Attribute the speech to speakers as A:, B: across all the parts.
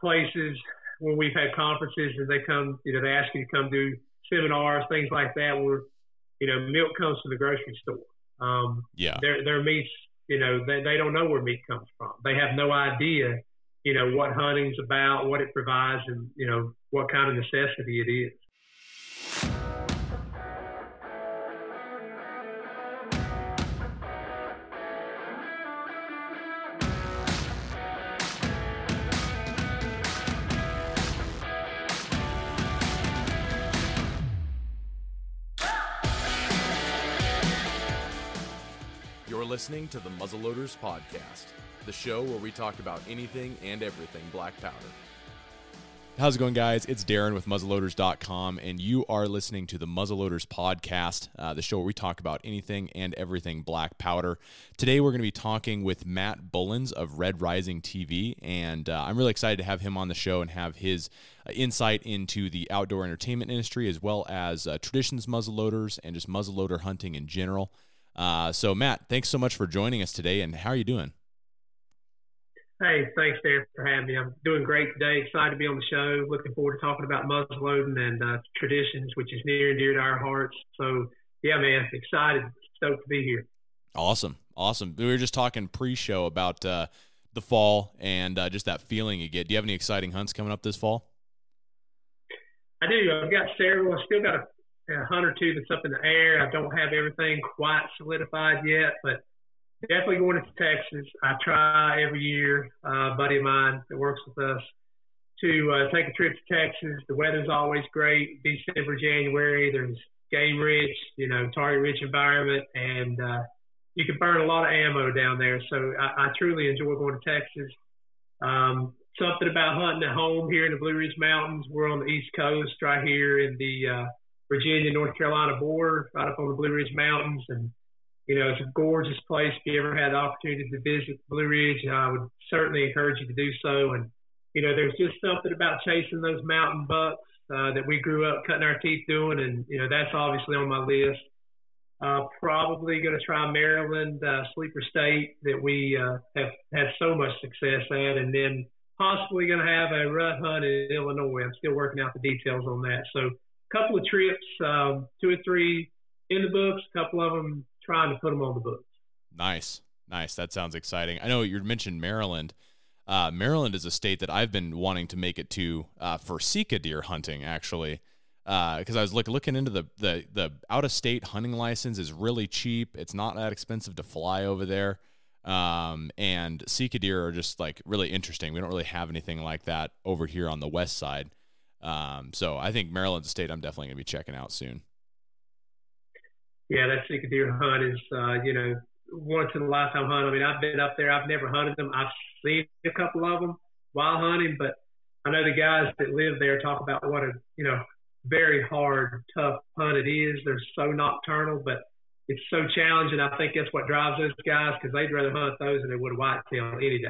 A: places when we've had conferences and they come, you know, they ask you to come do seminars, things like that, where you know milk comes from the grocery store. Um,
B: yeah,
A: their their meats, you know, they they don't know where meat comes from. They have no idea, you know, what hunting's about, what it provides, and you know what kind of necessity it is.
B: Listening to the Muzzleloaders Podcast, the show where we talk about anything and everything black powder. How's it going, guys? It's Darren with muzzleloaders.com, and you are listening to the Muzzleloaders Podcast, uh, the show where we talk about anything and everything black powder. Today, we're going to be talking with Matt Bullens of Red Rising TV, and uh, I'm really excited to have him on the show and have his uh, insight into the outdoor entertainment industry as well as uh, traditions muzzleloaders and just muzzleloader hunting in general. Uh, so, Matt, thanks so much for joining us today. And how are you doing?
A: Hey, thanks, Dan, for having me. I'm doing great today. Excited to be on the show. Looking forward to talking about muzzleloading and uh, traditions, which is near and dear to our hearts. So, yeah, man, excited, stoked to be here.
B: Awesome, awesome. We were just talking pre-show about uh, the fall and uh, just that feeling you get. Do you have any exciting hunts coming up this fall?
A: I do. I've got several. I still got a a hunt or two that's up in the air. I don't have everything quite solidified yet, but definitely going to Texas. I try every year. Uh, a buddy of mine that works with us to uh, take a trip to Texas. The weather's always great. December, January. There's game rich, you know, target rich environment, and uh, you can burn a lot of ammo down there. So I, I truly enjoy going to Texas. Um, something about hunting at home here in the Blue Ridge Mountains. We're on the East Coast, right here in the uh, Virginia, North Carolina border, right up on the Blue Ridge Mountains. And, you know, it's a gorgeous place. If you ever had the opportunity to visit the Blue Ridge, I would certainly encourage you to do so. And, you know, there's just something about chasing those mountain bucks uh, that we grew up cutting our teeth doing. And, you know, that's obviously on my list. Uh, probably going to try Maryland, uh, Sleeper State, that we uh, have had so much success at. And then possibly going to have a rut hunt in Illinois. I'm still working out the details on that. So, couple of trips, um, two or three in the books, a couple of them trying to put them on the books.
B: Nice, nice. That sounds exciting. I know you mentioned Maryland. Uh, Maryland is a state that I've been wanting to make it to uh, for Sika deer hunting, actually, because uh, I was look, looking into the the the out of state hunting license is really cheap. It's not that expensive to fly over there, um, and Sika deer are just like really interesting. We don't really have anything like that over here on the west side. Um, so I think Maryland's a state I'm definitely going to be checking out soon.
A: Yeah, that Sika deer hunt is, uh, you know, once in a lifetime hunt. I mean, I've been up there. I've never hunted them. I've seen a couple of them while hunting, but I know the guys that live there talk about what a, you know, very hard, tough hunt it is. They're so nocturnal, but it's so challenging. I think that's what drives those guys because they'd rather hunt those than they would a whitetail any day.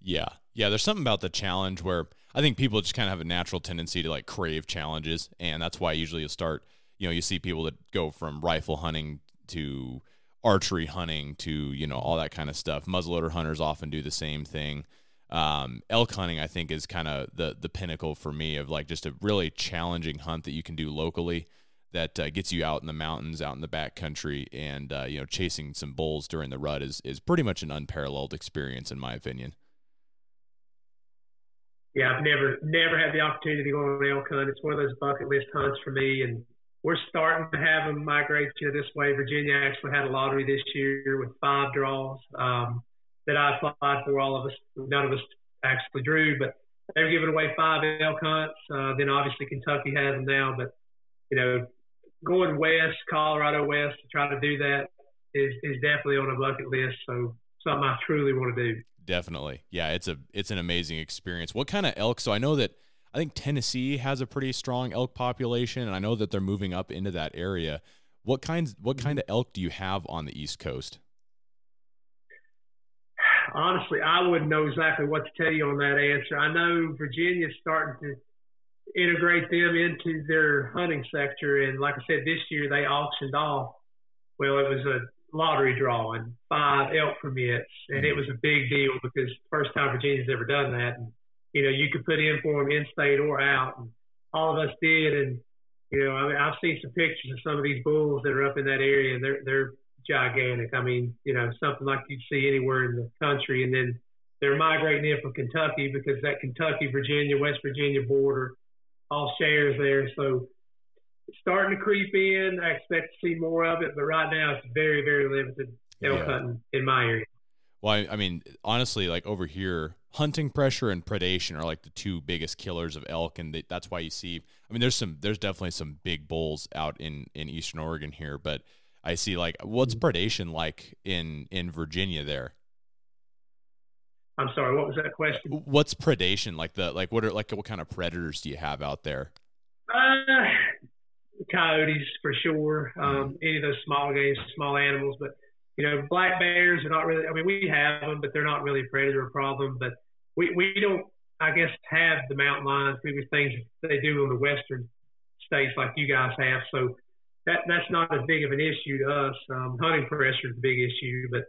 B: Yeah, yeah. There's something about the challenge where I think people just kind of have a natural tendency to like crave challenges, and that's why usually you start. You know, you see people that go from rifle hunting to archery hunting to you know all that kind of stuff. Muzzleloader hunters often do the same thing. Um, elk hunting, I think, is kind of the the pinnacle for me of like just a really challenging hunt that you can do locally that uh, gets you out in the mountains, out in the back country, and uh, you know chasing some bulls during the rut is is pretty much an unparalleled experience in my opinion
A: yeah, I've never never had the opportunity to go on an elk hunt. It's one of those bucket list hunts for me, and we're starting to have them migrate you know, this way. Virginia actually had a lottery this year with five draws um, that I applied for. All of us, none of us actually drew, but they're giving away five elk hunts. Uh, then obviously Kentucky has them now, but you know, going west, Colorado west to try to do that is is definitely on a bucket list. So something I truly want to do.
B: Definitely. Yeah, it's a it's an amazing experience. What kind of elk? So I know that I think Tennessee has a pretty strong elk population and I know that they're moving up into that area. What kinds what mm-hmm. kind of elk do you have on the East Coast?
A: Honestly, I wouldn't know exactly what to tell you on that answer. I know Virginia's starting to integrate them into their hunting sector and like I said this year they auctioned off well it was a lottery drawing, five elk permits, and it was a big deal because first time Virginia's ever done that. And you know, you could put in for them in state or out. And all of us did. And, you know, I mean, I've seen some pictures of some of these bulls that are up in that area and they're, they're gigantic. I mean, you know, something like you'd see anywhere in the country. And then they're migrating in from Kentucky because that Kentucky, Virginia, West Virginia border all shares there. So it's starting to creep in. I expect to see more of it, but right now it's very, very limited elk yeah. hunting in my area.
B: Well, I, I mean, honestly, like over here, hunting pressure and predation are like the two biggest killers of elk, and they, that's why you see. I mean, there's some, there's definitely some big bulls out in in eastern Oregon here, but I see like what's mm-hmm. predation like in in Virginia there.
A: I'm sorry, what was that question?
B: What's predation like? The like what are like what kind of predators do you have out there?
A: Uh, coyotes for sure. Um, any of those small games, small animals, but you know, black bears are not really. I mean, we have them, but they're not really a predator problem. But we we don't, I guess, have the mountain lions do the things they do in the western states like you guys have. So that that's not as big of an issue to us. Um, hunting pressure is a big issue, but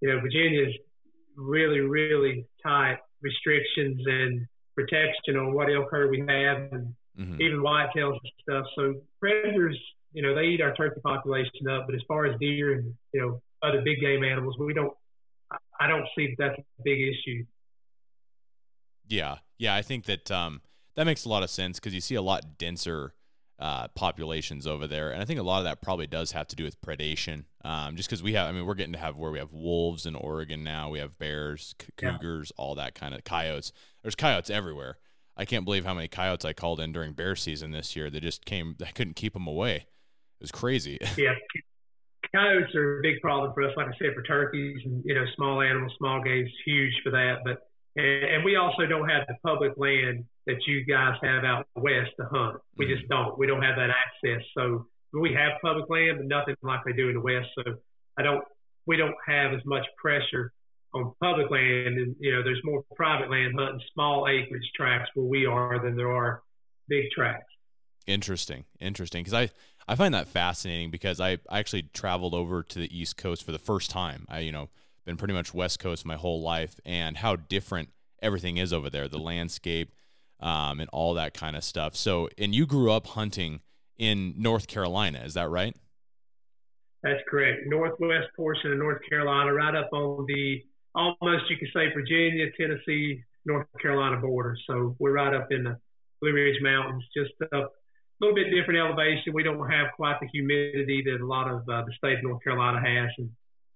A: you know, Virginia's really really tight restrictions and protection on what elk herd we have, and mm-hmm. even whitetails and stuff. So predators you know, they eat our turkey population up. But as far as deer and you know other big game animals, we don't. I don't see that that's a big issue.
B: Yeah, yeah, I think that um, that makes a lot of sense because you see a lot denser uh, populations over there, and I think a lot of that probably does have to do with predation. Um, just because we have, I mean, we're getting to have where we have wolves in Oregon now, we have bears, c- cougars, yeah. all that kind of coyotes. There's coyotes everywhere. I can't believe how many coyotes I called in during bear season this year. They just came. I couldn't keep them away It was crazy.
A: yeah, coyotes are a big problem for us. Like I said, for turkeys and you know small animals, small game is huge for that. But and, and we also don't have the public land that you guys have out west to hunt. We mm-hmm. just don't. We don't have that access. So we have public land, but nothing like they do in the west. So I don't. We don't have as much pressure on public land, and you know, there's more private land hunting small acreage tracts where we are than there are big tracts.
B: Interesting, interesting. Because I I find that fascinating because I, I actually traveled over to the East Coast for the first time. I, you know, been pretty much West Coast my whole life and how different everything is over there, the landscape, um, and all that kind of stuff. So, and you grew up hunting in North Carolina, is that right?
A: That's correct. Northwest portion of North Carolina, right up on the almost you could say Virginia, Tennessee, North Carolina border. So we're right up in the Blue Ridge Mountains, just a little bit different elevation. We don't have quite the humidity that a lot of uh, the state of North Carolina has, and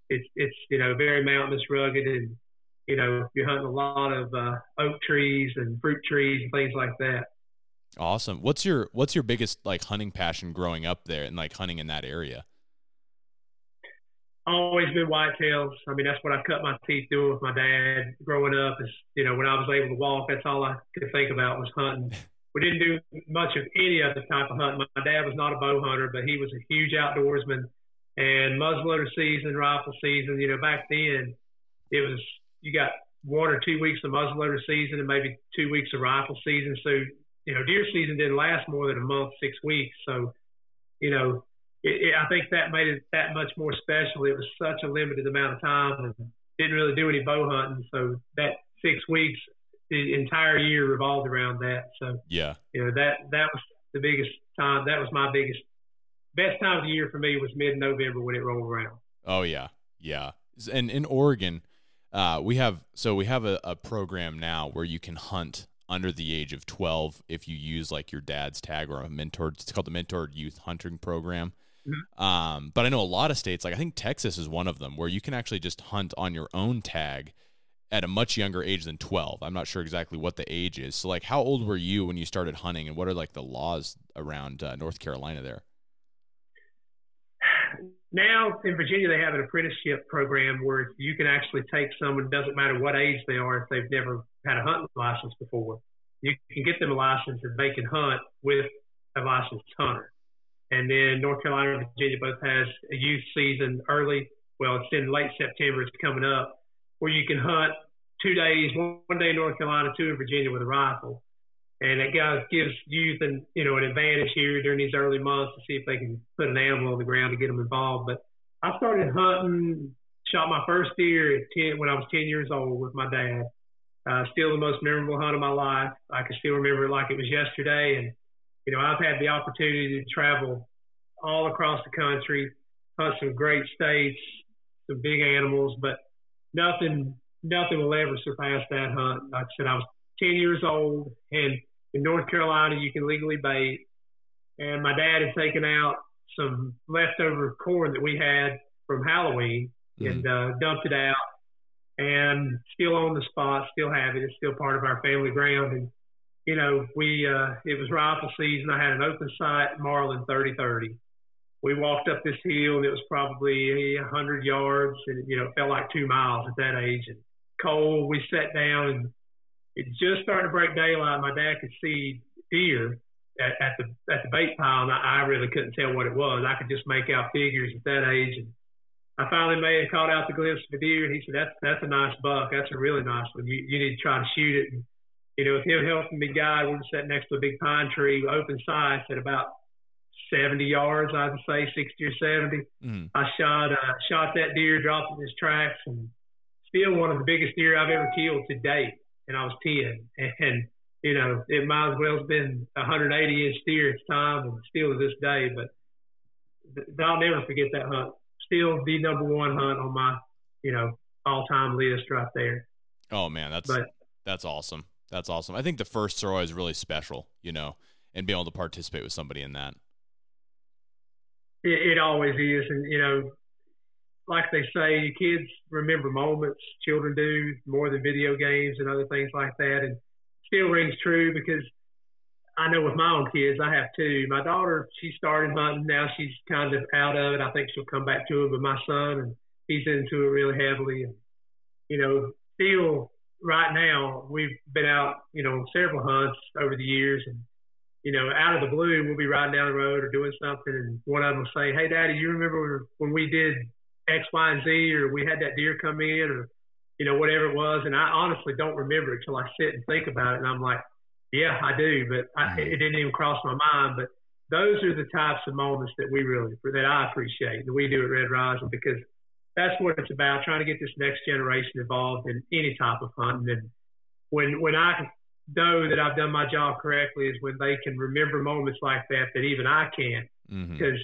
A: it's it's you know very mountainous, rugged, and you know you're hunting a lot of uh, oak trees and fruit trees and things like that.
B: Awesome. What's your what's your biggest like hunting passion growing up there and like hunting in that area?
A: Always been whitetails. I mean, that's what I cut my teeth doing with my dad growing up. Is you know when I was able to walk, that's all I could think about was hunting. we didn't do much of any other type of hunting. My dad was not a bow hunter, but he was a huge outdoorsman. And muzzleloader season, rifle season, you know, back then it was you got one or two weeks of muzzleloader season and maybe two weeks of rifle season. So you know, deer season didn't last more than a month, six weeks. So you know, it, it, I think that made it that much more special. It was such a limited amount of time and didn't really do any bow hunting. So that six weeks the entire year revolved around that. So
B: yeah,
A: you know that that was the biggest time. That was my biggest best time of the year for me was mid November when it rolled around.
B: Oh yeah, yeah. And in Oregon, uh, we have so we have a, a program now where you can hunt under the age of 12 if you use like your dad's tag or a mentor it's called the mentored youth hunting program mm-hmm. um, but i know a lot of states like i think texas is one of them where you can actually just hunt on your own tag at a much younger age than 12. I'm not sure exactly what the age is. So like how old were you when you started hunting and what are like the laws around uh, North Carolina there?
A: Now in Virginia they have an apprenticeship program where you can actually take someone doesn't matter what age they are if they've never had a hunting license before. You can get them a license and they can hunt with a licensed hunter. And then North Carolina and Virginia both has a youth season early. Well, it's in late September. It's coming up where you can hunt two days, one day in North Carolina, two in Virginia with a rifle. And that guy gives youth and you know an advantage here during these early months to see if they can put an animal on the ground to get them involved. But I started hunting, shot my first deer at ten when I was ten years old with my dad. Uh, still the most memorable hunt of my life. I can still remember it like it was yesterday. And, you know, I've had the opportunity to travel all across the country, hunt some great states, some big animals, but nothing, nothing will ever surpass that hunt. Like I said, I was 10 years old and in North Carolina, you can legally bait. And my dad had taken out some leftover corn that we had from Halloween mm-hmm. and uh, dumped it out and still on the spot, still have it. It's still part of our family ground. And, you know, we, uh, it was rifle season. I had an open sight Marlin 30 30. We walked up this hill and it was probably a hundred yards and, you know, it felt like two miles at that age and cold. We sat down and it just started to break daylight. My dad could see deer at, at the, at the bait pile and I, I really couldn't tell what it was. I could just make out figures at that age. And, I finally made it, caught out the glimpse of a deer, and he said, "That's that's a nice buck. That's a really nice one. You you need to try to shoot it." And, you know, with him helping me guide, we were sitting next to a big pine tree, open sights at about 70 yards, I'd say 60 or 70. Mm. I shot uh, shot that deer, dropped in his tracks, and still one of the biggest deer I've ever killed to date. And I was 10, and, you know, it might as well have been a 180 inch deer at the time, and still to this day. But I'll never forget that hunt still the number one hunt on my, you know, all time list right there.
B: Oh man, that's but, that's awesome. That's awesome. I think the first throw is really special, you know, and being able to participate with somebody in that.
A: It, it always is, and you know, like they say, kids remember moments. Children do more than video games and other things like that, and still rings true because I know with my own kids, I have two. My daughter, she started hunting. Now she's kind of out of it. I think she'll come back to it. But my son, and he's into it really heavily. And you know, still right now, we've been out, you know, several hunts over the years, and you know, out of the blue, we'll be riding down the road or doing something, and one of them will say, "Hey, Daddy, you remember when we did X, Y, and Z, or we had that deer come in, or you know, whatever it was?" And I honestly don't remember it till I sit and think about it, and I'm like yeah, I do, but I, it didn't even cross my mind. But those are the types of moments that we really that I appreciate that we do at Red Rising because that's what it's about trying to get this next generation involved in any type of hunting. And when when I know that I've done my job correctly is when they can remember moments like that that even I can't mm-hmm. because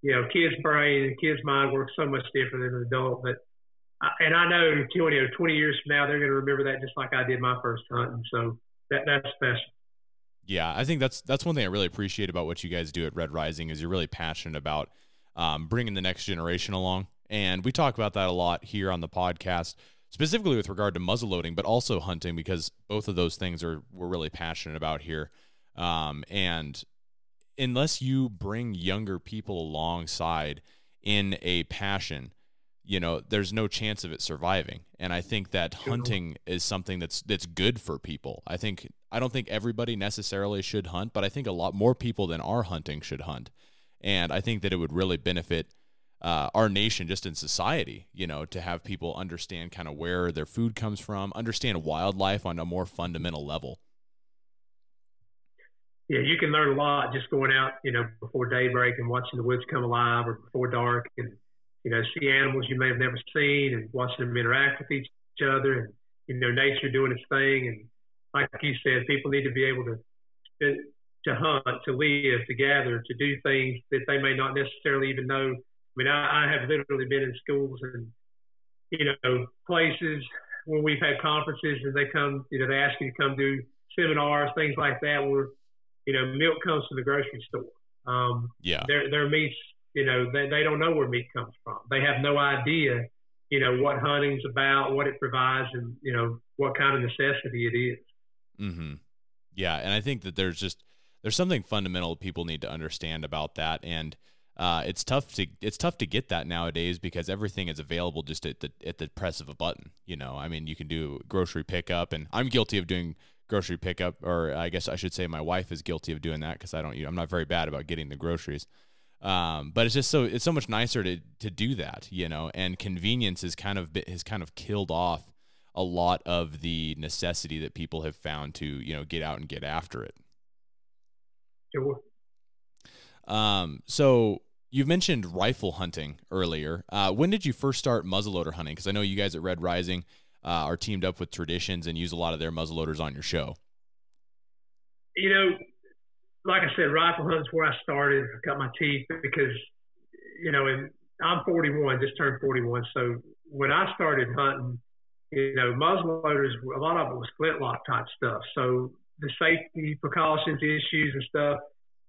A: you know kids' brain and kids' mind works so much different than an adult. But and I know 20, you know, 20 years from now they're going to remember that just like I did my first hunting. So that that's special.
B: Yeah, I think that's that's one thing I really appreciate about what you guys do at Red Rising is you're really passionate about um, bringing the next generation along, and we talk about that a lot here on the podcast, specifically with regard to muzzleloading, but also hunting because both of those things are we're really passionate about here. Um, and unless you bring younger people alongside in a passion, you know, there's no chance of it surviving. And I think that hunting is something that's that's good for people. I think I don't think everybody necessarily should hunt, but I think a lot more people than are hunting should hunt. And I think that it would really benefit uh, our nation just in society, you know, to have people understand kind of where their food comes from, understand wildlife on a more fundamental level.
A: Yeah, you can learn a lot just going out, you know, before daybreak and watching the woods come alive or before dark and you know, see animals you may have never seen and watching them interact with each other and, you know, nature doing its thing. And like you said, people need to be able to, to, to hunt, to live, to gather, to do things that they may not necessarily even know. I mean, I, I have literally been in schools and, you know, places where we've had conferences and they come, you know, they ask you to come do seminars, things like that, where, you know, milk comes from the grocery store. Um,
B: yeah.
A: Their, their meat's you know, they, they don't know where meat comes from. They have no idea, you know, what hunting's about, what it provides, and, you know, what kind of necessity it is.
B: Mm-hmm. Yeah. And I think that there's just, there's something fundamental people need to understand about that. And, uh, it's tough to it's tough to get that nowadays because everything is available just at the at the press of a button. You know, I mean, you can do grocery pickup, and I'm guilty of doing grocery pickup, or I guess I should say my wife is guilty of doing that because I don't. I'm not very bad about getting the groceries. Um, but it's just so it's so much nicer to to do that, you know. And convenience is kind of has kind of killed off a lot of the necessity that people have found to you know get out and get after it.
A: Sure.
B: Um. So you've mentioned rifle hunting earlier. Uh, when did you first start muzzleloader hunting? Because I know you guys at Red Rising. uh, are teamed up with Traditions and use a lot of their muzzleloaders on your show?
A: You know, like I said, rifle hunting's where I started. Cut my teeth because, you know, and I'm 41, just turned 41. So when I started hunting, you know, muzzleloaders, a lot of it was flintlock type stuff. So the safety precautions issues and stuff,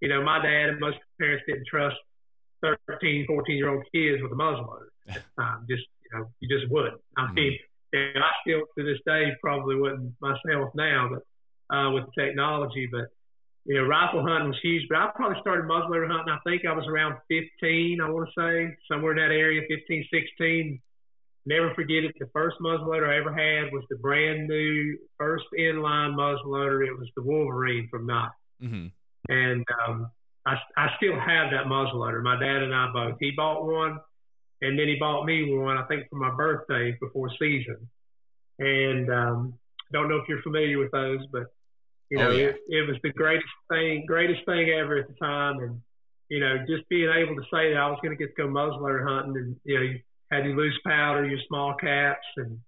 A: you know, my dad and most parents didn't trust 13, 14 year old kids with a muzzleloader the. Just, you know, you just wouldn't. I mm-hmm. mean, and I still to this day probably wouldn't myself now, but uh, with the technology. But you know, rifle hunting was huge. But I probably started muzzleloader hunting. I think I was around 15. I want to say somewhere in that area, 15, 16. Never forget it. The first muzzleloader I ever had was the brand new first inline muzzleloader. It was the Wolverine from Knight. Mm-hmm. And um, I, I still have that muzzleloader. My dad and I both. He bought one, and then he bought me one. I think for my birthday before season. And um, don't know if you're familiar with those, but you know, oh, yeah. it, it was the greatest thing, greatest thing ever at the time. And you know, just being able to say that I was going to get to go muzzleloader hunting, and you know, you had your loose powder, your small caps, and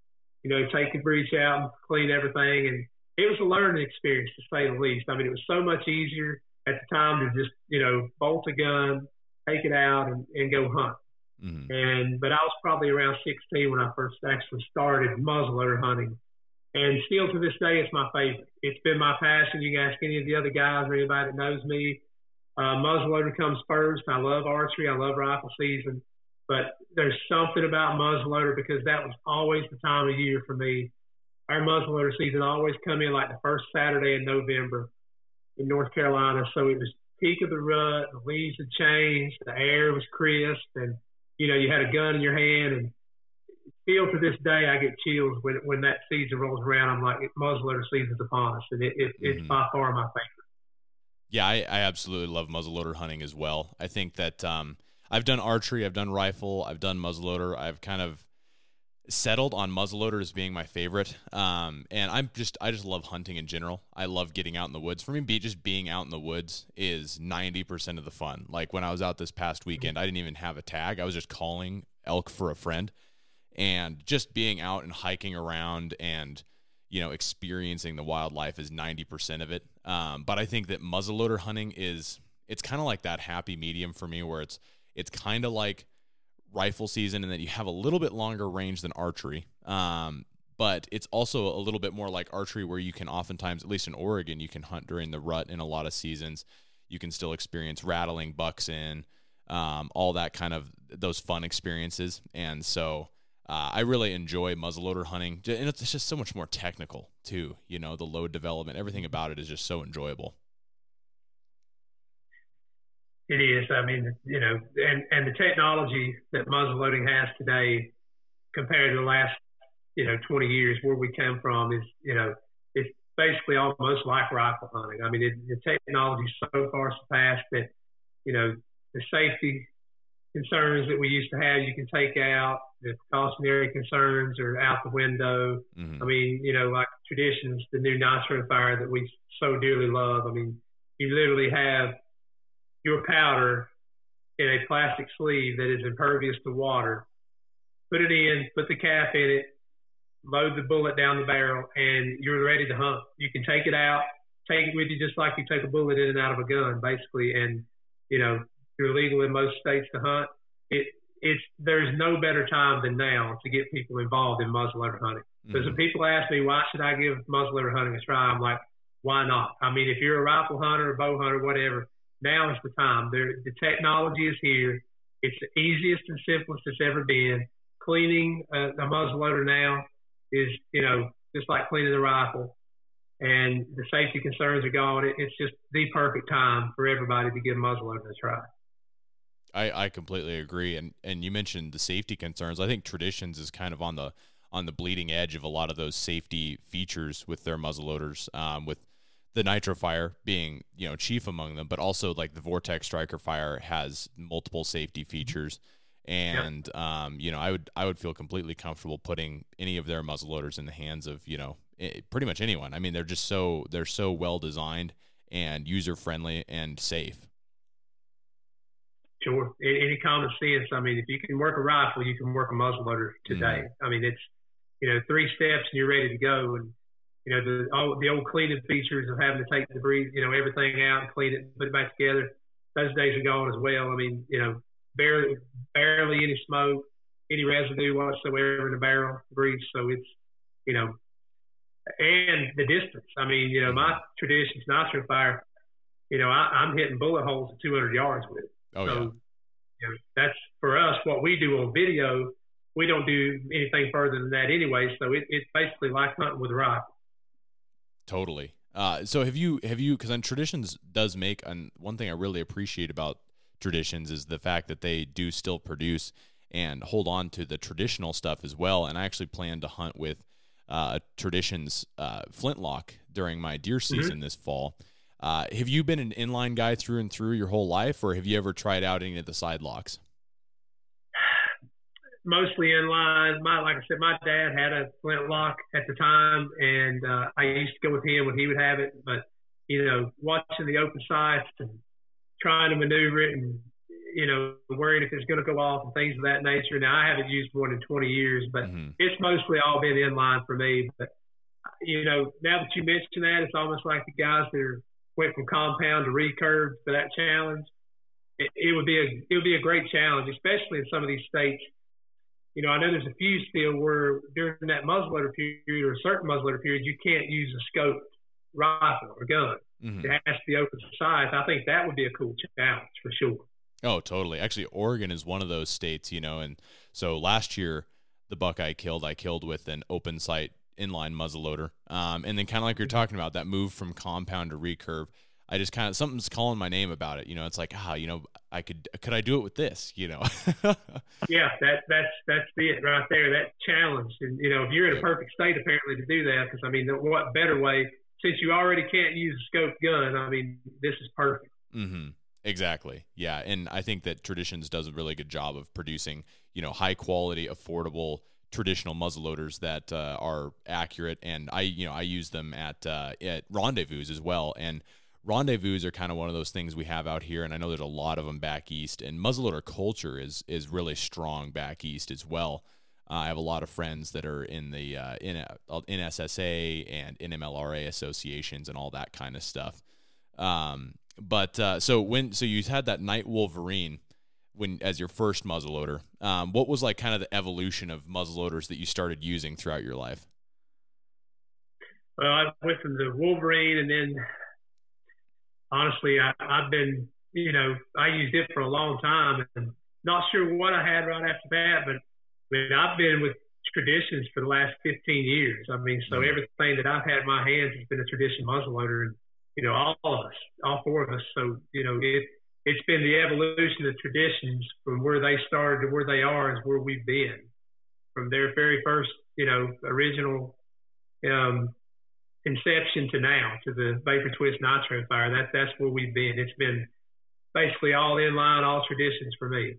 A: you know, take the breech out and clean everything. And it was a learning experience to say the least. I mean, it was so much easier at the time to just you know bolt a gun, take it out, and, and go hunt. Mm-hmm. And but I was probably around 16 when I first actually started muzzleloader hunting. And still to this day, it's my favorite. It's been my passion. You can ask any of the other guys or anybody that knows me. Uh, muzzleloader comes first. I love archery. I love rifle season. But there's something about muzzleloader because that was always the time of year for me. Our muzzleloader season always come in like the first Saturday in November in North Carolina. So it was peak of the rut. The leaves had changed. The air was crisp, and you know you had a gun in your hand. And still to this day, I get chills when when that season rolls around. I'm like, muzzleloader season's upon us, and it, it, mm-hmm. it's by far my favorite.
B: Yeah, I, I absolutely love muzzleloader hunting as well. I think that um, I've done archery, I've done rifle, I've done muzzleloader. I've kind of settled on muzzleloader as being my favorite. Um, and I'm just I just love hunting in general. I love getting out in the woods. For me, be, just being out in the woods is 90% of the fun. Like when I was out this past weekend, I didn't even have a tag. I was just calling elk for a friend and just being out and hiking around and you know experiencing the wildlife is 90% of it. Um, but I think that muzzleloader hunting is it's kind of like that happy medium for me where it's it's kind of like rifle season, and that you have a little bit longer range than archery. Um, but it's also a little bit more like archery, where you can oftentimes, at least in Oregon, you can hunt during the rut in a lot of seasons. You can still experience rattling bucks in, um, all that kind of those fun experiences. And so uh, I really enjoy muzzleloader hunting, and it's just so much more technical too. You know, the load development, everything about it is just so enjoyable.
A: It is. I mean, you know, and, and the technology that muzzleloading has today compared to the last, you know, 20 years where we came from is, you know, it's basically almost like rifle hunting. I mean, it, the technology so far surpassed that, you know, the safety concerns that we used to have, you can take out. The precautionary concerns are out the window. Mm-hmm. I mean, you know, like traditions, the new nitro fire that we so dearly love. I mean, you literally have your powder in a plastic sleeve that is impervious to water. Put it in, put the cap in it, load the bullet down the barrel, and you're ready to hunt. You can take it out, take it with you just like you take a bullet in and out of a gun, basically. And you know, you're legal in most states to hunt. It it's there's no better time than now to get people involved in muzzleloader hunting. Because mm-hmm. when people ask me why should I give muzzleloader hunting a try, I'm like, why not? I mean, if you're a rifle hunter, a bow hunter, whatever, now is the time. There, the technology is here. It's the easiest and simplest it's ever been. Cleaning a, a muzzleloader now is, you know, just like cleaning a rifle. And the safety concerns are gone. It, it's just the perfect time for everybody to give muzzleloader a try.
B: I, I completely agree. And and you mentioned the safety concerns. I think Traditions is kind of on the on the bleeding edge of a lot of those safety features with their muzzleloaders. Um, with the Nitro Fire being you know chief among them, but also like the Vortex Striker Fire has multiple safety features, and yep. um, you know I would I would feel completely comfortable putting any of their muzzleloaders in the hands of you know pretty much anyone. I mean they're just so they're so well designed and user friendly and safe.
A: Sure, any common sense. I mean, if you can work a rifle, you can work a muzzleloader today. Mm-hmm. I mean, it's you know, three steps and you're ready to go. And you know, the all the old cleaning features of having to take debris, you know, everything out and clean it, and put it back together. Those days are gone as well. I mean, you know, barely barely any smoke, any residue whatsoever in the barrel grease. So it's, you know, and the distance. I mean, you know, my tradition's nitro fire. You know, I, I'm hitting bullet holes at 200 yards with it.
B: Oh
A: so,
B: yeah.
A: You know, that's for us. What we do on video, we don't do anything further than that anyway. So it, it's basically like hunting with a rifle.
B: Totally. Uh, so have you have you because on traditions does make and one thing I really appreciate about traditions is the fact that they do still produce and hold on to the traditional stuff as well. And I actually plan to hunt with uh, traditions uh, flintlock during my deer
A: Mm-hmm.
B: season this fall. Uh, have you been an inline guy through and through your whole life, or have you ever tried out any of the side locks?
A: Mostly in line. My like I said, my dad had a flintlock at the time, and uh, I used to go with him when he would have it. But you know, watching the open sights and trying to maneuver it, and you know, worrying if it's going to go off and things of that nature. Now I haven't used one in 20 years, but
B: Mhm.
A: it's mostly all been in line for me. But you know, now that you mention that, it's almost like the guys that are, went from compound to recurve for that challenge. It, it would be a it would be a great challenge, especially in some of these states you know, I know there's a few still where during that muzzleloader period or a certain muzzleloader period, you can't use a scoped rifle or gun.
B: Mhm.
A: It has to be open sights. I think that would be a cool challenge for sure.
B: Oh, totally. Actually, Oregon is one of those states, you know, and so last year the buck I killed, I killed with an open sight inline muzzleloader. Um, and then kind of like you're talking about that move from compound to recurve. I just kind of something's calling my name about it. You know, it's like, ah, you know, I could could I do it with this? You know.
A: Yeah, that that's that's it right there. That challenge, and you know, if you're in a perfect state apparently to do that, because I mean, what better way? Since you already can't use a scoped gun, I mean, this is perfect.
B: Mm-hmm. Exactly. Yeah, and I think that Traditions does a really good job of producing, you know, high quality, affordable traditional muzzleloaders that uh, are accurate. And I, you know, I use them at uh, at rendezvous as well. And rendezvous are kind of one of those things we have out here. And I know there's a lot of them back east. And muzzleloader culture is is really strong back east as well. Uh, I have a lot of friends that are in the uh, in uh, in and NMLRA associations and all that kind of stuff. Um, but uh, so when so you had that Knight Wolverine when as your first muzzleloader. Um, what was like kind of the evolution of muzzleloaders that you started using throughout your life?
A: Well, I went from the Wolverine, and then honestly, I, I've been, you know, I used it for a long time, and not sure what I had right after that, but I mean, I've been with traditions for the last 15 years. I mean, so
B: Mhm.
A: everything that I've had in my hands has been a tradition muzzleloader, and you know, all of us, all four of us. So, you know, it it's been the evolution of traditions from where they started to where they are is where we've been from their very first, you know, original um, inception to now to the Vapor Twist Nitro Fire. That that's where we've been. It's been basically all in line, all traditions for me.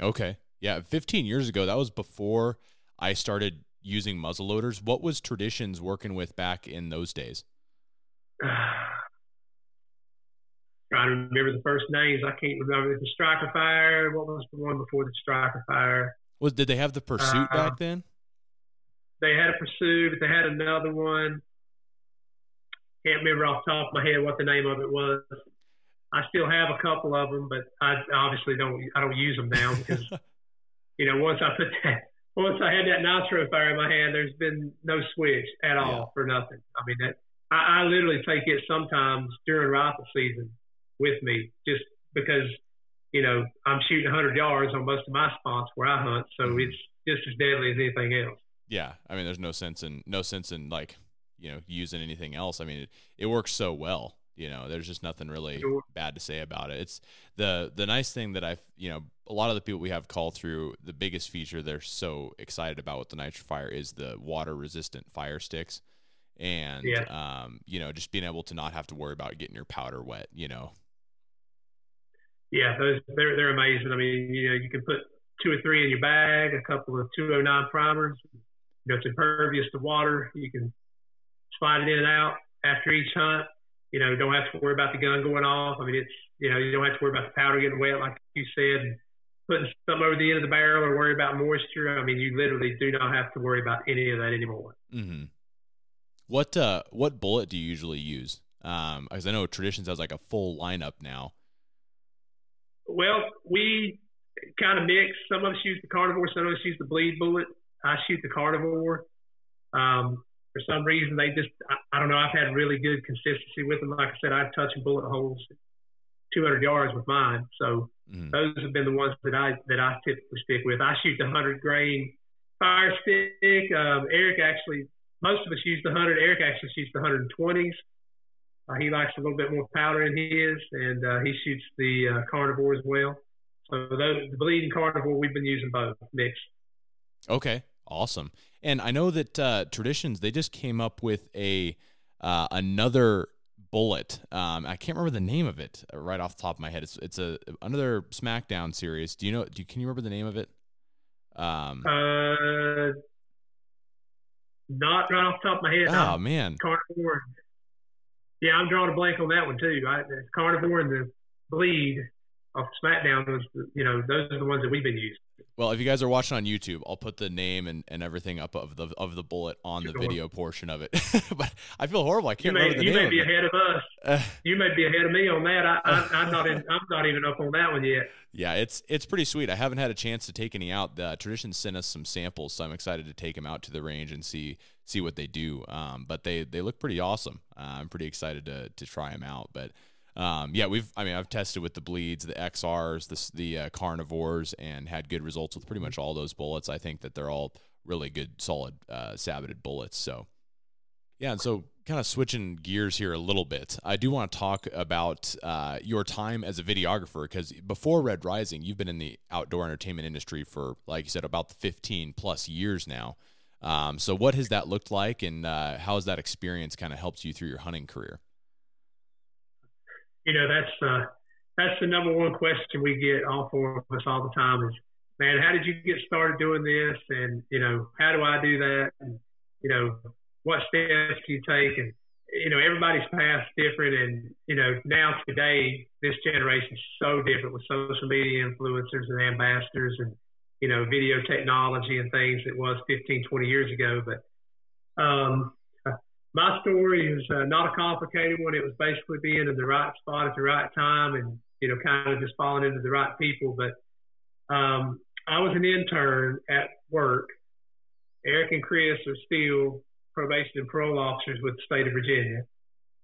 B: Okay, yeah, 15 years ago. That was before I started using muzzleloaders. What was Traditions working with back in those days?
A: Trying to remember the first names. I can't remember the Striker Fire. What was the one before the Striker Fire?
B: Was did they have the Pursuit
A: Uh,
B: back then?
A: They had a Pursuit. But they had another one. Can't remember off the top of my head what the name of it was. I still have a couple of them, but I obviously don't. I don't use them now because you know once I put that once I had that nitro fire in my hand, there's been no switch at all
B: Yeah.
A: for nothing. I mean that I, I literally take it sometimes during rifle season with me just because you know I'm shooting 100 yards on most of my spots where I hunt, so
B: Mhm.
A: it's just as deadly as anything else.
B: Yeah, I mean, there's no sense in no sense in like you know using anything else. I mean, it, it works so well. You know, there's just nothing really
A: Sure.
B: bad to say about it. It's the the nice thing that I've you know a lot of the people we have call through the biggest feature they're so excited about with the nitro fire is the water resistant fire sticks, and
A: Yeah.
B: um you know just being able to not have to worry about getting your powder wet. You know,
A: Yeah, those they're they're amazing. I mean, you know, you can put two or three in your bag, a couple of 209 primers. You know, it's impervious to water. You can it in and out after each hunt. You know, don't have to worry about the gun going off. I mean, it's you know, you don't have to worry about the powder getting wet, like you said. Putting something over the end of the barrel or worry about moisture. I mean, you literally do not have to worry about any of that anymore.
B: Mm-hmm. What uh, what bullet do you usually use? Um, because I know Traditions has like a full lineup now.
A: Well, we kind of mix. Some of us use the carnivore, some of us use the bleed bullet. I shoot the carnivore. Um, for some reason, they just, I, I, don't know, I've had really good consistency with them. Like I said, I've touch bullet holes 200 yards with mine. So mm. those have been the ones that I, that I typically stick with. I shoot the 100 grain fire stick. Um, Eric actually, most of us use the 100. Eric actually shoots the 120s. Uh, he likes a little bit more powder in his, and uh, he shoots the uh, carnivore as well. So those, the bleeding carnivore, we've been using both mixed.
B: Okay, awesome. And I know that uh, Traditions they just came up with a uh, another bullet. Um, I can't remember the name of it right off the top of my head. It's it's a another SmackDown series. Do you know? Do you, can you remember the name of it?
A: Um, uh, not right off the top of my head.
B: Oh man,
A: carnivore. Yeah, I'm drawing a blank on that one too. Right, carnivore and the bleed of SmackDown was, you know, those are the ones that we've been using.
B: Well, if you guys are watching on YouTube, I'll put the name and, and everything up of the of the bullet on the video portion of it. but I feel horrible. I can't
A: you may,
B: remember the
A: you
B: name.
A: You may be ahead of us. Uh, you may be ahead of me on that. I, am not in, I'm not even up on that one yet.
B: Yeah, it's it's pretty sweet. I haven't had a chance to take any out. The tradition sent us some samples, so I'm excited to take them out to the range and see see what they do. Um, but they they look pretty awesome. Uh, I'm pretty excited to to try them out. But um, yeah, we've. I mean, I've tested with the bleeds, the XRs, the the uh, carnivores, and had good results with pretty much all those bullets. I think that they're all really good, solid, uh, saboted bullets. So, yeah, and so kind of switching gears here a little bit, I do want to talk about uh, your time as a videographer because before Red Rising, you've been in the outdoor entertainment industry for, like you said, about 15 plus years now. Um, so, what has that looked like, and uh, how has that experience kind of helped you through your hunting career?
A: You know, that's uh, that's the number one question we get all four of us all the time is, man, how did you get started doing this? And you know, how do I do that? And you know, what steps do you take? And you know, everybody's path's different. And you know, now today, this generation is so different with social media influencers and ambassadors and you know, video technology and things it was 15, 20 years ago. But um, my story is uh, not a complicated one. It was basically being in the right spot at the right time and, you know, kind of just falling into the right people. But um, I was an intern at work. Eric and Chris are still probation and parole officers with the state of Virginia.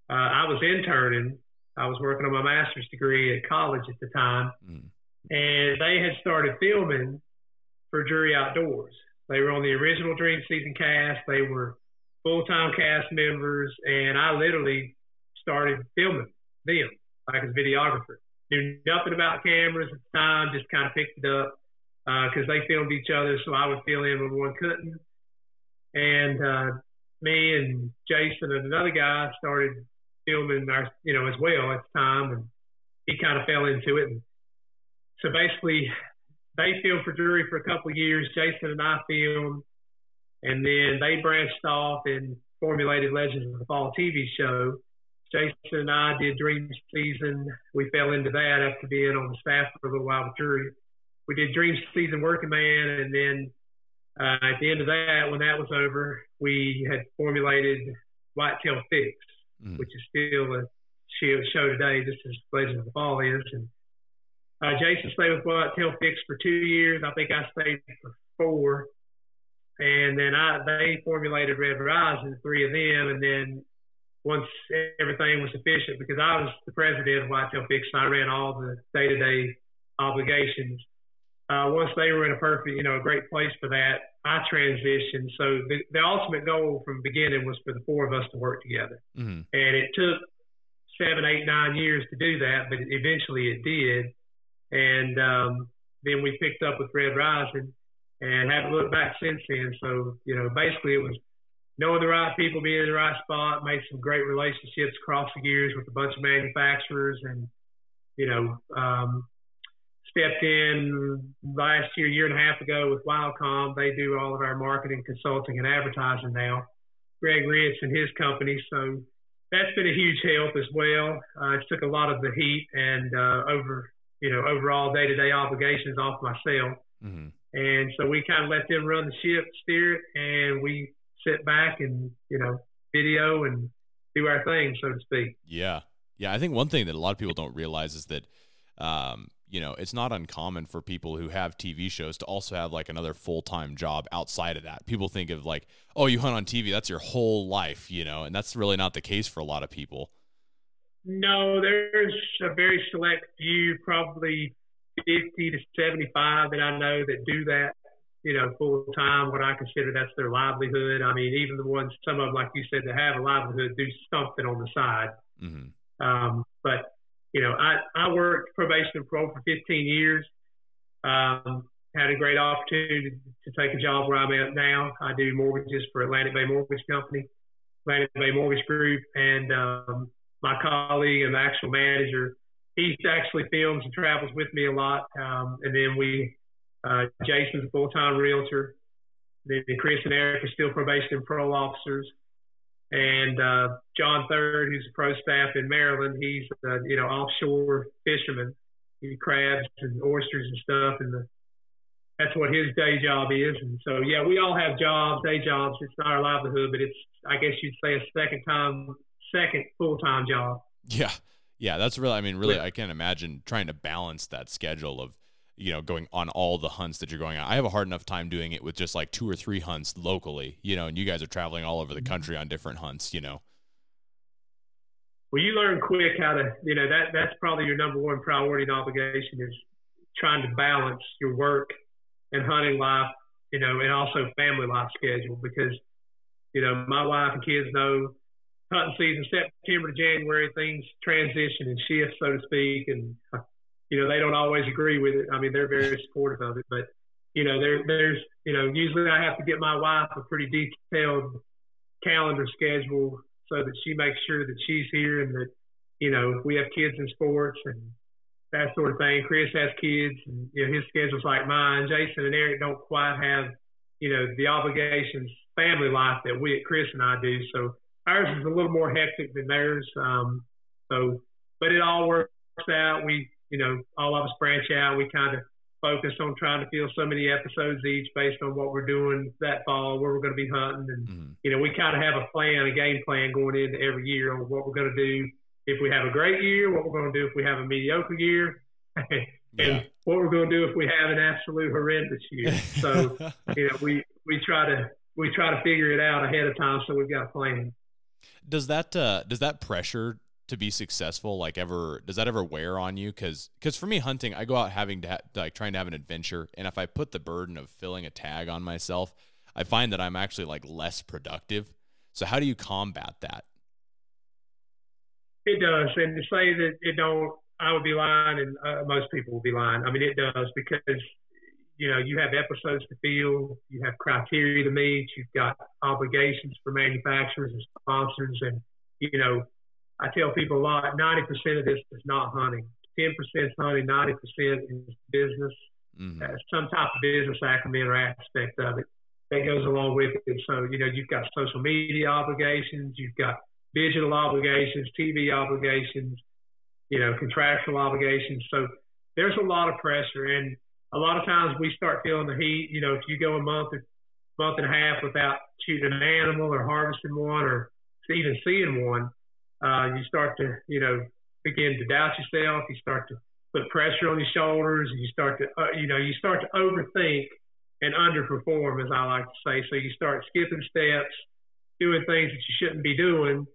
A: Uh, I was interning. I was working on my master's degree at college at the time. Mm. And they had started filming for Drury Outdoors. They were on the original Dream Season cast. They were full time cast members, and I literally started filming them like as videographer. Knew nothing about cameras at the time, just kind of picked it up because uh, they filmed each other, so I would fill in when one couldn't. And uh, me and Jason and another guy started filming our, you know, as well at the time, and he kind of fell into it. And so basically, they filmed for Drury for a couple of years. Jason and I filmed and then they branched off and formulated Legends of the Fall TV show. Jason and I did Dream Season. We fell into that after being on the staff for a little while with Drury. We did Dream Season Working Man, and then uh, at the end of that, when that was over, we had formulated Whitetail Fix, mm. which is still a show today, just as Legends of the Fall is. And uh, Jason stayed with Whitetail Fix for two years. I think I stayed for four. And then I they formulated Red Horizon, three of them, and then once everything was sufficient, because I was the president of Whitetail Fix, I ran all the day-to-day obligations. Uh, once they were in a perfect, you know, a great place for that, I transitioned. So the, the ultimate goal from the beginning was for the four of us to work together, mm-hmm. and it took seven, eight, nine years to do that, but eventually it did. And um, then we picked up with Red Rising and haven't looked back since then. So, you know, basically it was knowing the right people, being in the right spot, made some great relationships across the years with a bunch of manufacturers and, you know, um, stepped in last year, year and a half ago with Wildcom. They do all of our marketing, consulting, and advertising now. Greg Rich and his company. So that's been a huge help as well. Uh, it took a lot of the heat and uh, over you know, overall day to day obligations off myself. Mm-hmm. And so we kind of let them run the ship, steer it, and we sit back and, you know, video and do our thing, so to speak.
B: Yeah. Yeah. I think one thing that a lot of people don't realize is that, um, you know, it's not uncommon for people who have TV shows to also have like another full time job outside of that. People think of like, oh, you hunt on TV, that's your whole life, you know, and that's really not the case for a lot of people.
A: No, there's a very select few, probably 50 to 75 that I know that do that, you know, full time. What I consider that's their livelihood. I mean, even the ones, some of them, like you said, that have a livelihood, do something on the side. Mm-hmm. Um, but you know, I, I worked probation and parole for 15 years. Um, had a great opportunity to take a job where I'm at now. I do mortgages for Atlantic Bay Mortgage Company, Atlantic Bay Mortgage Group, and um, my colleague and the actual manager, he actually films and travels with me a lot. Um, and then we, uh, Jason's a full-time realtor. Then Chris and Eric are still probation and parole officers and uh, John Third, who's a pro staff in Maryland, he's uh, you know offshore fisherman, he crabs and oysters and stuff, and the, that's what his day job is. And so yeah, we all have jobs, day jobs. It's not our livelihood, but it's I guess you'd say a second time, second full time job.
B: Yeah, yeah, that's really. I mean, really, I can't imagine trying to balance that schedule of you know, going on all the hunts that you're going on. I have a hard enough time doing it with just like two or three hunts locally, you know, and you guys are traveling all over the mm-hmm. country on different hunts, you know.
A: Well, you learn quick how to, you know, that that's probably your number one priority and obligation is trying to balance your work and hunting life, you know, and also family life schedule because, you know, my wife and kids know hunting season September to January things transition and shift, so to speak, and you know, they don't always agree with it. I mean, they're very supportive of it, but you know, there, there's, you know, usually I have to get my wife a pretty detailed calendar schedule so that she makes sure that she's here and that, you know, we have kids in sports and that sort of thing. Chris has kids and, you know, his schedule's like mine. Jason and Eric don't quite have, you know, the obligations, family life that we, Chris and I do. So ours is a little more hectic than theirs. Um, so, but it all works out. We, you know, all of us branch out. We kind of focus on trying to fill so many episodes each based on what we're doing that fall, where we're going to be hunting. And, mm-hmm. you know, we kind of have a plan, a game plan going into every year on what we're going to do if we have a great year, what we're going to do if we have a mediocre year, and yeah. what we're going to do if we have an absolute horrendous year. So, you know, we, we try to, we try to figure it out ahead of time so we've got a plan.
B: Does that, uh, does that pressure to be successful like ever does that ever wear on you? Because because for me hunting i go out having to ha- like trying to have an adventure and if i put the burden of filling a tag on myself i find that i'm actually like less productive. So how do you combat that?
A: It does and to say that it don't i would be lying and uh, most people will be lying. I mean it does because you know you have episodes to fill you have criteria to meet you've got obligations for manufacturers and sponsors and you know I tell people a lot, 90% of this is not hunting. 10% is hunting, 90% is business, mm-hmm. uh, some type of business acumen or aspect of it that goes along with it. So, you know, you've got social media obligations, you've got digital obligations, TV obligations, you know, contractual obligations. So there's a lot of pressure. And a lot of times we start feeling the heat. You know, if you go a month or month and a half without shooting an animal or harvesting one or even seeing one, uh, you start to, you know, begin to doubt yourself. You start to put pressure on your shoulders. You start to, uh, you know, you start to overthink and underperform, as I like to say. So you start skipping steps, doing things that you shouldn't be doing,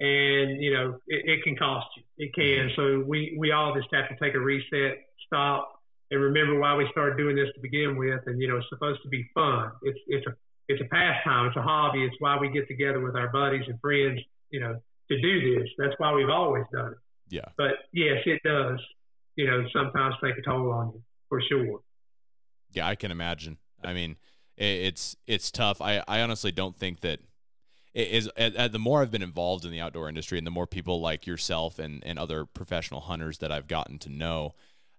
A: and you know it, it can cost you. It can. So we we all just have to take a reset, stop, and remember why we started doing this to begin with. And you know, it's supposed to be fun. It's it's a it's a pastime. It's a hobby. It's why we get together with our buddies and friends. You know, to do this. That's why we've always done it.
B: Yeah.
A: But yes, it does, you know, sometimes take a toll on you for sure.
B: Yeah, I can imagine. I mean, it's it's tough. I, I honestly don't think that it is the more I've been involved in the outdoor industry and the more people like yourself and, and other professional hunters that I've gotten to know,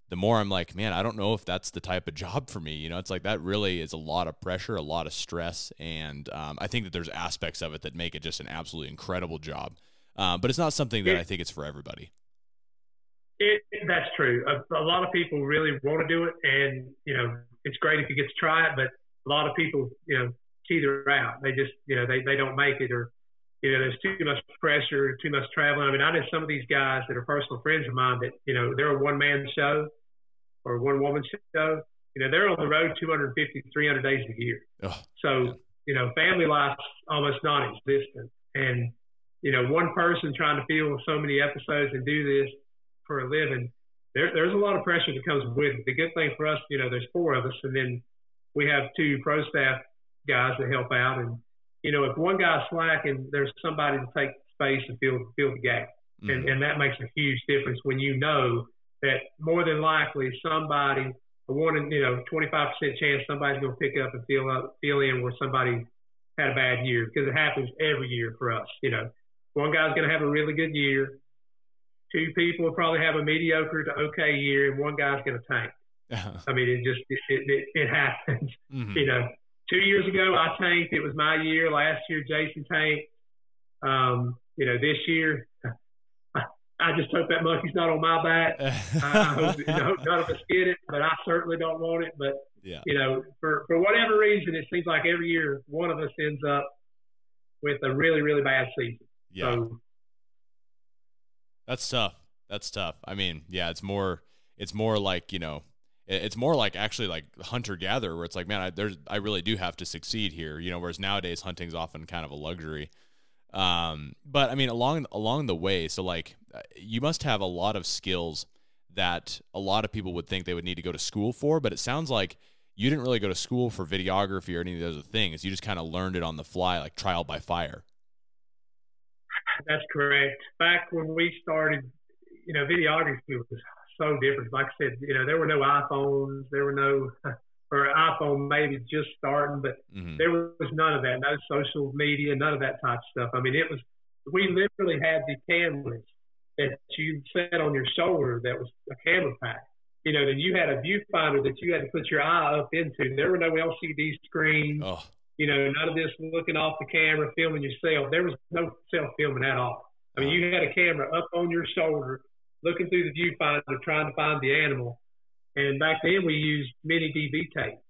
B: the more I'm like, man, I don't know if that's the type of job for me. You know, it's like that really is a lot of pressure, a lot of stress. And um, I think that there's aspects of it that make it just an absolutely incredible job. Uh, but it's not something that I think it's for everybody.
A: It, that's true. A, a, lot of people really want to do it, and you know, it's great if you get to try it. But a lot of people, you know, teeter out. They just, you know, they they don't make it, or you know, there's too much pressure, too much traveling. I mean, I know some of these guys that are personal friends of mine that, you know, they're a one man show or one woman show. You know, they're on the road 250, 300 days a year. Oh, so, yeah. you know, family life's almost non existent. And, you know, one person trying to fill so many episodes and do this for a living, there, there's a lot of pressure that comes with it. The good thing for us, you know, there's four of us, and then we have two pro staff guys that help out. And, you know, if one guy's slacking, there's somebody to take space and fill, fill the gap. Mm-hmm. And, and that makes a huge difference when you know that more than likely somebody, a one in, you know, 25% chance somebody's going to pick up and fill up, fill in where somebody had a bad year because it happens every year for us. You know, one guy's going to have a really good year two people will probably have a mediocre to okay year, and one guy's going to tank. Uh-huh. I mean, it just it it, it happens. Mm-hmm. You know, two years ago I tanked. It was my year. Last year Jason tanked. Um, you know, this year I, just hope that monkey's not on my back. I, hope, you know, none of us get it, but I certainly don't want it. But yeah. you know, for for whatever reason, it seems like every year one of us ends up with a really really bad season. Yeah. So,
B: that's tough. That's tough. I mean, yeah, it's more it's more like, you know, it's more like actually like hunter gatherer where it's like, man, I there's I really do have to succeed here, you know, whereas nowadays hunting's often kind of a luxury. Um, but I mean, along along the way, so like uh, you must have a lot of skills that a lot of people would think they would need to go to school for, but it sounds like you didn't really go to school for videography or any of those things. You just kind of learned it on the fly, like trial by fire.
A: That's correct. Back when we started, you know, videography was so different. Like I said, you know, there were no iPhones, there were no, or iPhone maybe just starting, but mm-hmm. there was none of that. No social media, none of that type of stuff. I mean, it was, we literally had the cameras that you set on your shoulder that was a camera pack. You know, then you had a viewfinder that you had to put your eye up into. There were no LCD screens. Oh you know, none of this looking off the camera, filming yourself. There was no self filming at all. I mean, you had a camera up on your shoulder, looking through the viewfinder, trying to find the animal. And back then, we used mini DV tapes.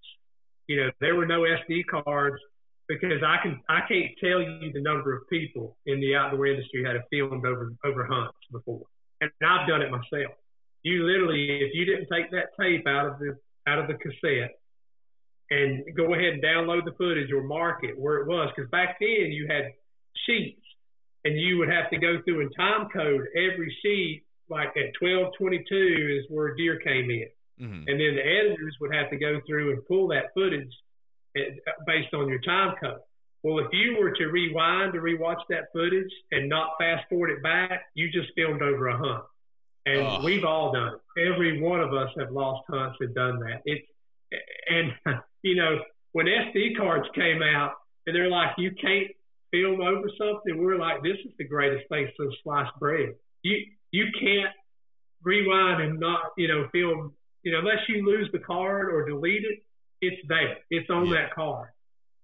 A: You know, there were no SD cards because I can I can't tell you the number of people in the outdoor industry that have filmed over over hunts before, and I've done it myself. You literally, if you didn't take that tape out of the out of the cassette and go ahead and download the footage or mark it where it was. Because back then you had sheets and you would have to go through and time code every sheet. Like at 1222 is where deer came in. Mm-hmm. And then the editors would have to go through and pull that footage based on your time code. Well, if you were to rewind or rewatch that footage and not fast forward it back, you just filmed over a hunt. And oh. we've all done it. Every one of us have lost hunts and done that. It's and you know, when SD cards came out and they're like, you can't film over something, we're like, this is the greatest thing since sliced bread. You you can't rewind and not, you know, film, you know, unless you lose the card or delete it, it's there. It's on yeah. that card.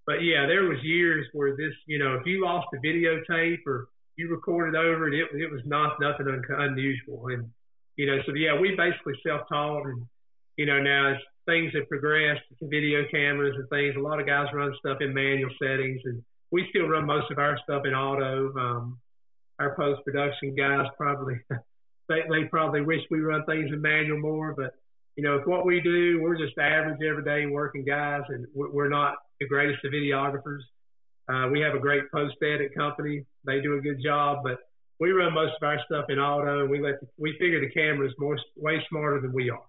A: But yeah, there was years where this, you know, if you lost a videotape or you recorded over it, it, it was not nothing un- unusual. And you know, so yeah, we basically self-taught, and you know, now as things have progressed to video cameras and things. A lot of guys run stuff in manual settings, and we still run most of our stuff in auto. Um, our post production guys probably they, they probably wish we run things in manual more, but you know, if what we do, we're just average everyday working guys, and we're not the greatest of videographers. Uh, we have a great post edit company; they do a good job, but we run most of our stuff in auto, and we let the, we figure the camera's more way smarter than we are.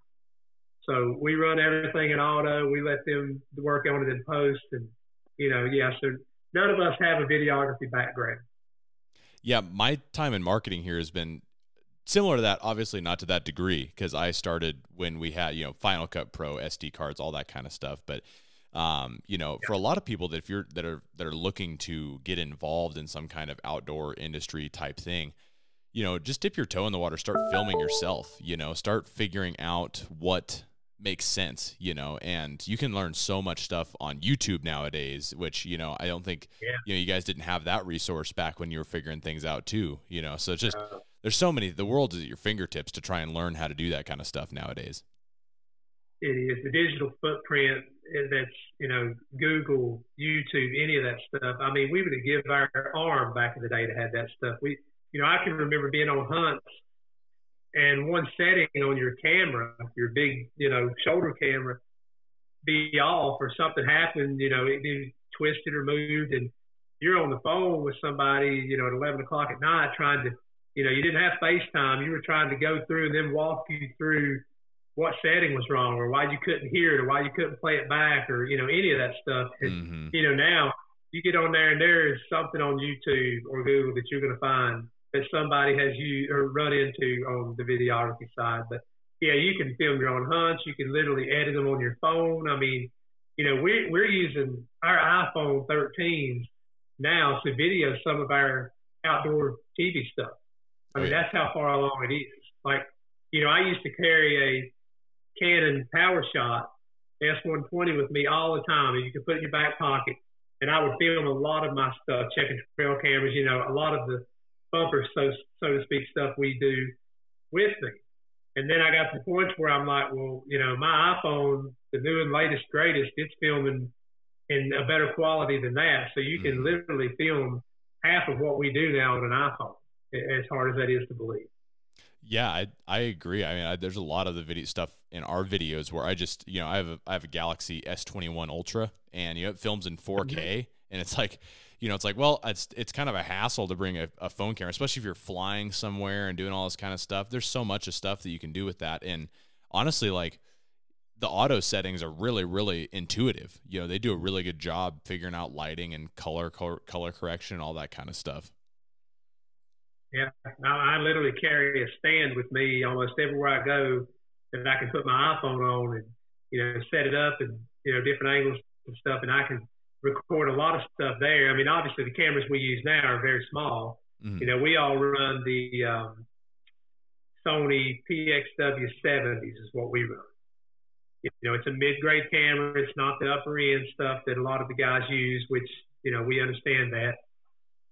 A: So we run everything in auto. We let them work on it in post, and you know, yeah. So none of us have a videography background.
B: Yeah, my time in marketing here has been similar to that. Obviously, not to that degree because I started when we had you know Final Cut Pro, SD cards, all that kind of stuff. But um, you know, yeah. for a lot of people that if you're that are that are looking to get involved in some kind of outdoor industry type thing, you know, just dip your toe in the water, start filming yourself. You know, start figuring out what makes sense, you know, and you can learn so much stuff on YouTube nowadays, which, you know, I don't think, yeah. you know, you guys didn't have that resource back when you were figuring things out too, you know, so it's just, uh, there's so many. The world is at your fingertips to try and learn how to do that kind of stuff nowadays.
A: It is the digital footprint that's you know Google, YouTube, any of that stuff. I mean, we would have given our arm back in the day to have that stuff. We, you know, I can remember being on hunts and one setting on your camera, your big, you know, shoulder camera, be off or something happened, you know, it be twisted or moved, and you're on the phone with somebody, you know, at 11 o'clock at night trying to, you know, you didn't have FaceTime. You were trying to go through and then walk you through what setting was wrong or why you couldn't hear it or why you couldn't play it back or, you know, any of that stuff. And, mm-hmm. you know, now you get on there and there is something on YouTube or Google that you're going to find that somebody has you or run into on the videography side. But yeah, you can film your own hunts. You can literally edit them on your phone. I mean, you know, we're we're using our iPhone 13s now to video some of our outdoor TV stuff. I mean, that's how far along it is. Like, you know, I used to carry a Canon PowerShot S120 with me all the time, and you could put it in your back pocket. And I would film a lot of my stuff, checking trail cameras. You know, a lot of the bumper, so so to speak, stuff we do with me. And then I got to the point where I'm like, well, you know, my iPhone, the new and latest, greatest, it's filming in a better quality than that. So you can mm-hmm. literally film half of what we do now on an iPhone, as hard as that is to believe.
B: Yeah, I I agree. I mean, I, there's a lot of the video stuff in our videos where I just, you know, I have a I have a Galaxy S21 Ultra, and you know, it films in 4K, mm-hmm. and it's like you know, it's like, well, it's it's kind of a hassle to bring a, a, phone camera, especially if you're flying somewhere and doing all this kind of stuff. There's so much of stuff that you can do with that, and honestly, like the auto settings are really, really intuitive. You know, they do a really good job figuring out lighting and color, color, color correction, all that kind of stuff.
A: Yeah, I literally carry a stand with me almost everywhere I go that I can put my iPhone on and you know set it up and you know different angles and stuff, and I can record a lot of stuff there. I mean, obviously the cameras we use now are very small. Mm-hmm. You know, we all run the um, Sony PXW 70s is what we run. You know, it's a mid-grade camera. It's not the upper end stuff that a lot of the guys use, which you know we understand that.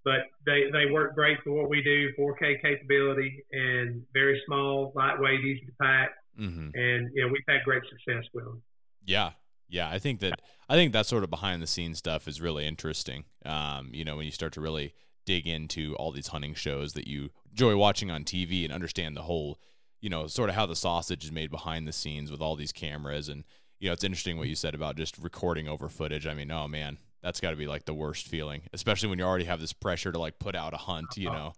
A: But they they work great for what we do, 4K capability, and very small, lightweight, easy to pack. Mm-hmm. And know, we've had great success with them.
B: Yeah, yeah, I think that I think that sort of behind the scenes stuff is really interesting. Um, you know, when you start to really dig into all these hunting shows that you enjoy watching on TV and understand the whole, you know, sort of how the sausage is made behind the scenes with all these cameras and you know, it's interesting what you said about just recording over footage. I mean, oh man, that's got to be like the worst feeling, especially when you already have this pressure to like put out a hunt, you uh-huh. know.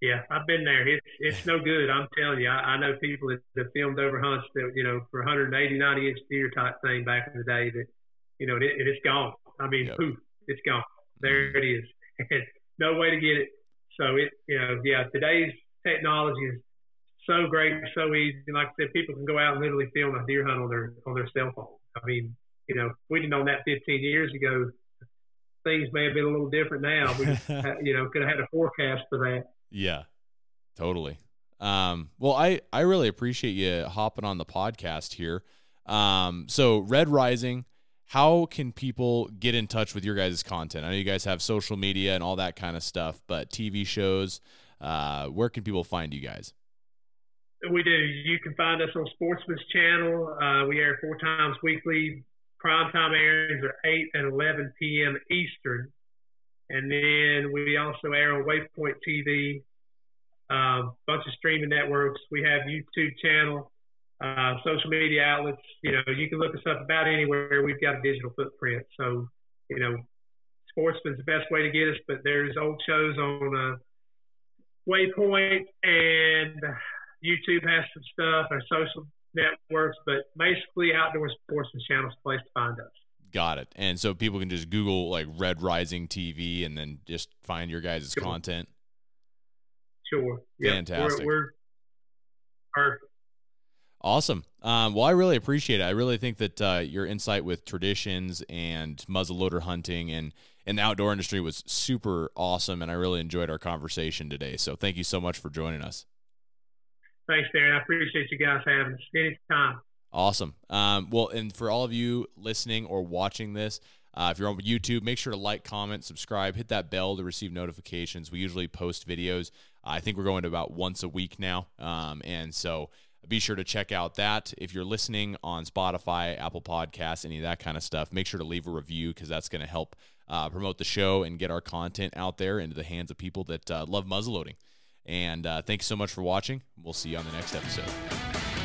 A: Yeah, I've been there. It's it's no good. I'm telling you. I, I know people that, that filmed over hunts that you know for 180, 90 inch deer type thing back in the day. That you know it, it's gone. I mean, yep. poof, it's gone. There it is. no way to get it. So it you know yeah today's technology is so great, so easy. And like I said, people can go out and literally film a deer hunt on their on their cell phone. I mean, you know, if we'd have known that 15 years ago, things may have been a little different now. We, you know, could have had a forecast for that.
B: Yeah, totally. Um, well, I, I really appreciate you hopping on the podcast here. Um, so Red Rising, how can people get in touch with your guys' content? I know you guys have social media and all that kind of stuff, but TV shows, uh, where can people find you guys?
A: We do. You can find us on Sportsman's Channel. Uh, we air four times weekly. Prime time airings are 8 and 11 p.m. Eastern. And then we also air on Waypoint TV, a um, bunch of streaming networks. We have YouTube channel, uh, social media outlets. You know, you can look us up about anywhere. We've got a digital footprint. So, you know, Sportsman's the best way to get us, but there's old shows on uh, Waypoint and YouTube has some stuff, our social networks, but basically Outdoor Sportsman Channel's place to find us.
B: Got it. And so people can just Google like Red Rising TV and then just find your guys' sure. content.
A: Sure.
B: Fantastic.
A: We're, we're.
B: Awesome. Um, well, I really appreciate it. I really think that uh, your insight with traditions and muzzleloader hunting and, and the outdoor industry was super awesome, and I really enjoyed our conversation today. So thank you so much for joining us.
A: Thanks, Darren. I appreciate you guys having us anytime.
B: Awesome. Um, well, and for all of you listening or watching this, Uh, if you're on YouTube, make sure to like, comment, subscribe, hit that bell to receive notifications. We usually post videos. I think we're going to about once a week now. Um, and so be sure to check out that. If you're listening on Spotify, Apple Podcasts, any of that kind of stuff, make sure to leave a review because that's going to help uh, promote the show and get our content out there into the hands of people that uh, love muzzleloading. And uh, thanks so much for watching. We'll see you on the next episode.